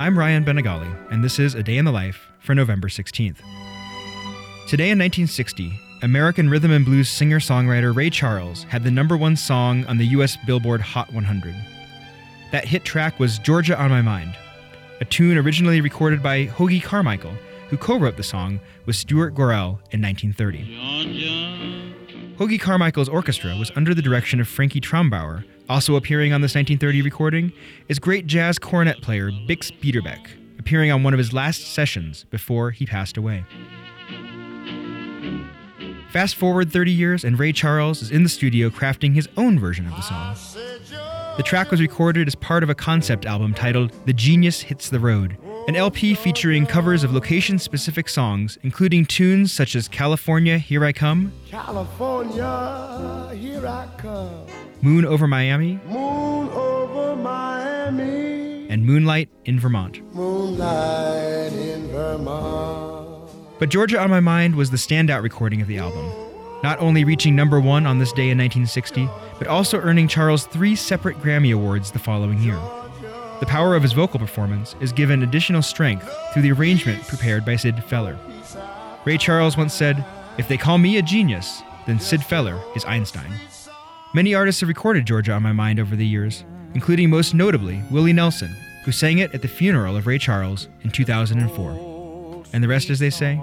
I'm Ryan Bañagale, and this is A Day in the Life for November 16th. Today in 1960, American rhythm and blues singer songwriter Ray Charles had the number one song on the US Billboard Hot 100. That hit track was Georgia on My Mind, a tune originally recorded by Hoagy Carmichael, who co wrote the song with Stuart Gorrell in 1930. Hoagy Carmichael's orchestra was under the direction of Frankie Trumbauer, also appearing on this 1930 recording is great jazz cornet player Bix Beiderbecke, appearing on one of his last sessions before he passed away. Fast forward 30 years, and Ray Charles is in the studio crafting his own version of the song. The track was recorded as part of a concept album titled The Genius Hits the Road, an LP featuring covers of location specific songs, including tunes such as California, Here I Come, California, here I come. Moon Over Miami, Moon over Miami, and Moonlight in Vermont. moonlight in Vermont. But Georgia on My Mind was the standout recording of the album, not only reaching number one on this day in 1960, but also earning Charles three separate Grammy Awards the following year. The power of his vocal performance is given additional strength through the arrangement prepared by Sid Feller. Ray Charles once said, If they call me a genius, then Sid Feller is Einstein. Many artists have recorded Georgia on My Mind over the years, including most notably Willie Nelson, who sang it at the funeral of Ray Charles in 2004. And the rest, as they say,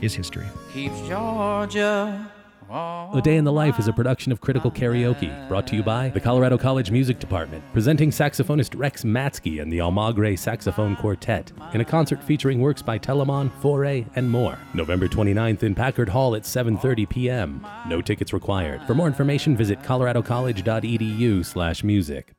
is history. keeps Georgia. A Day in the Life is a production of Critical Karaoke, brought to you by the Colorado College Music Department, presenting saxophonist Rex Matsky and the Almagre Saxophone Quartet in a concert featuring works by Telemann, Fauré, and more. November 29th in Packard Hall at 7:30 p.m. No tickets required. For more information, visit coloradocollege.edu/music.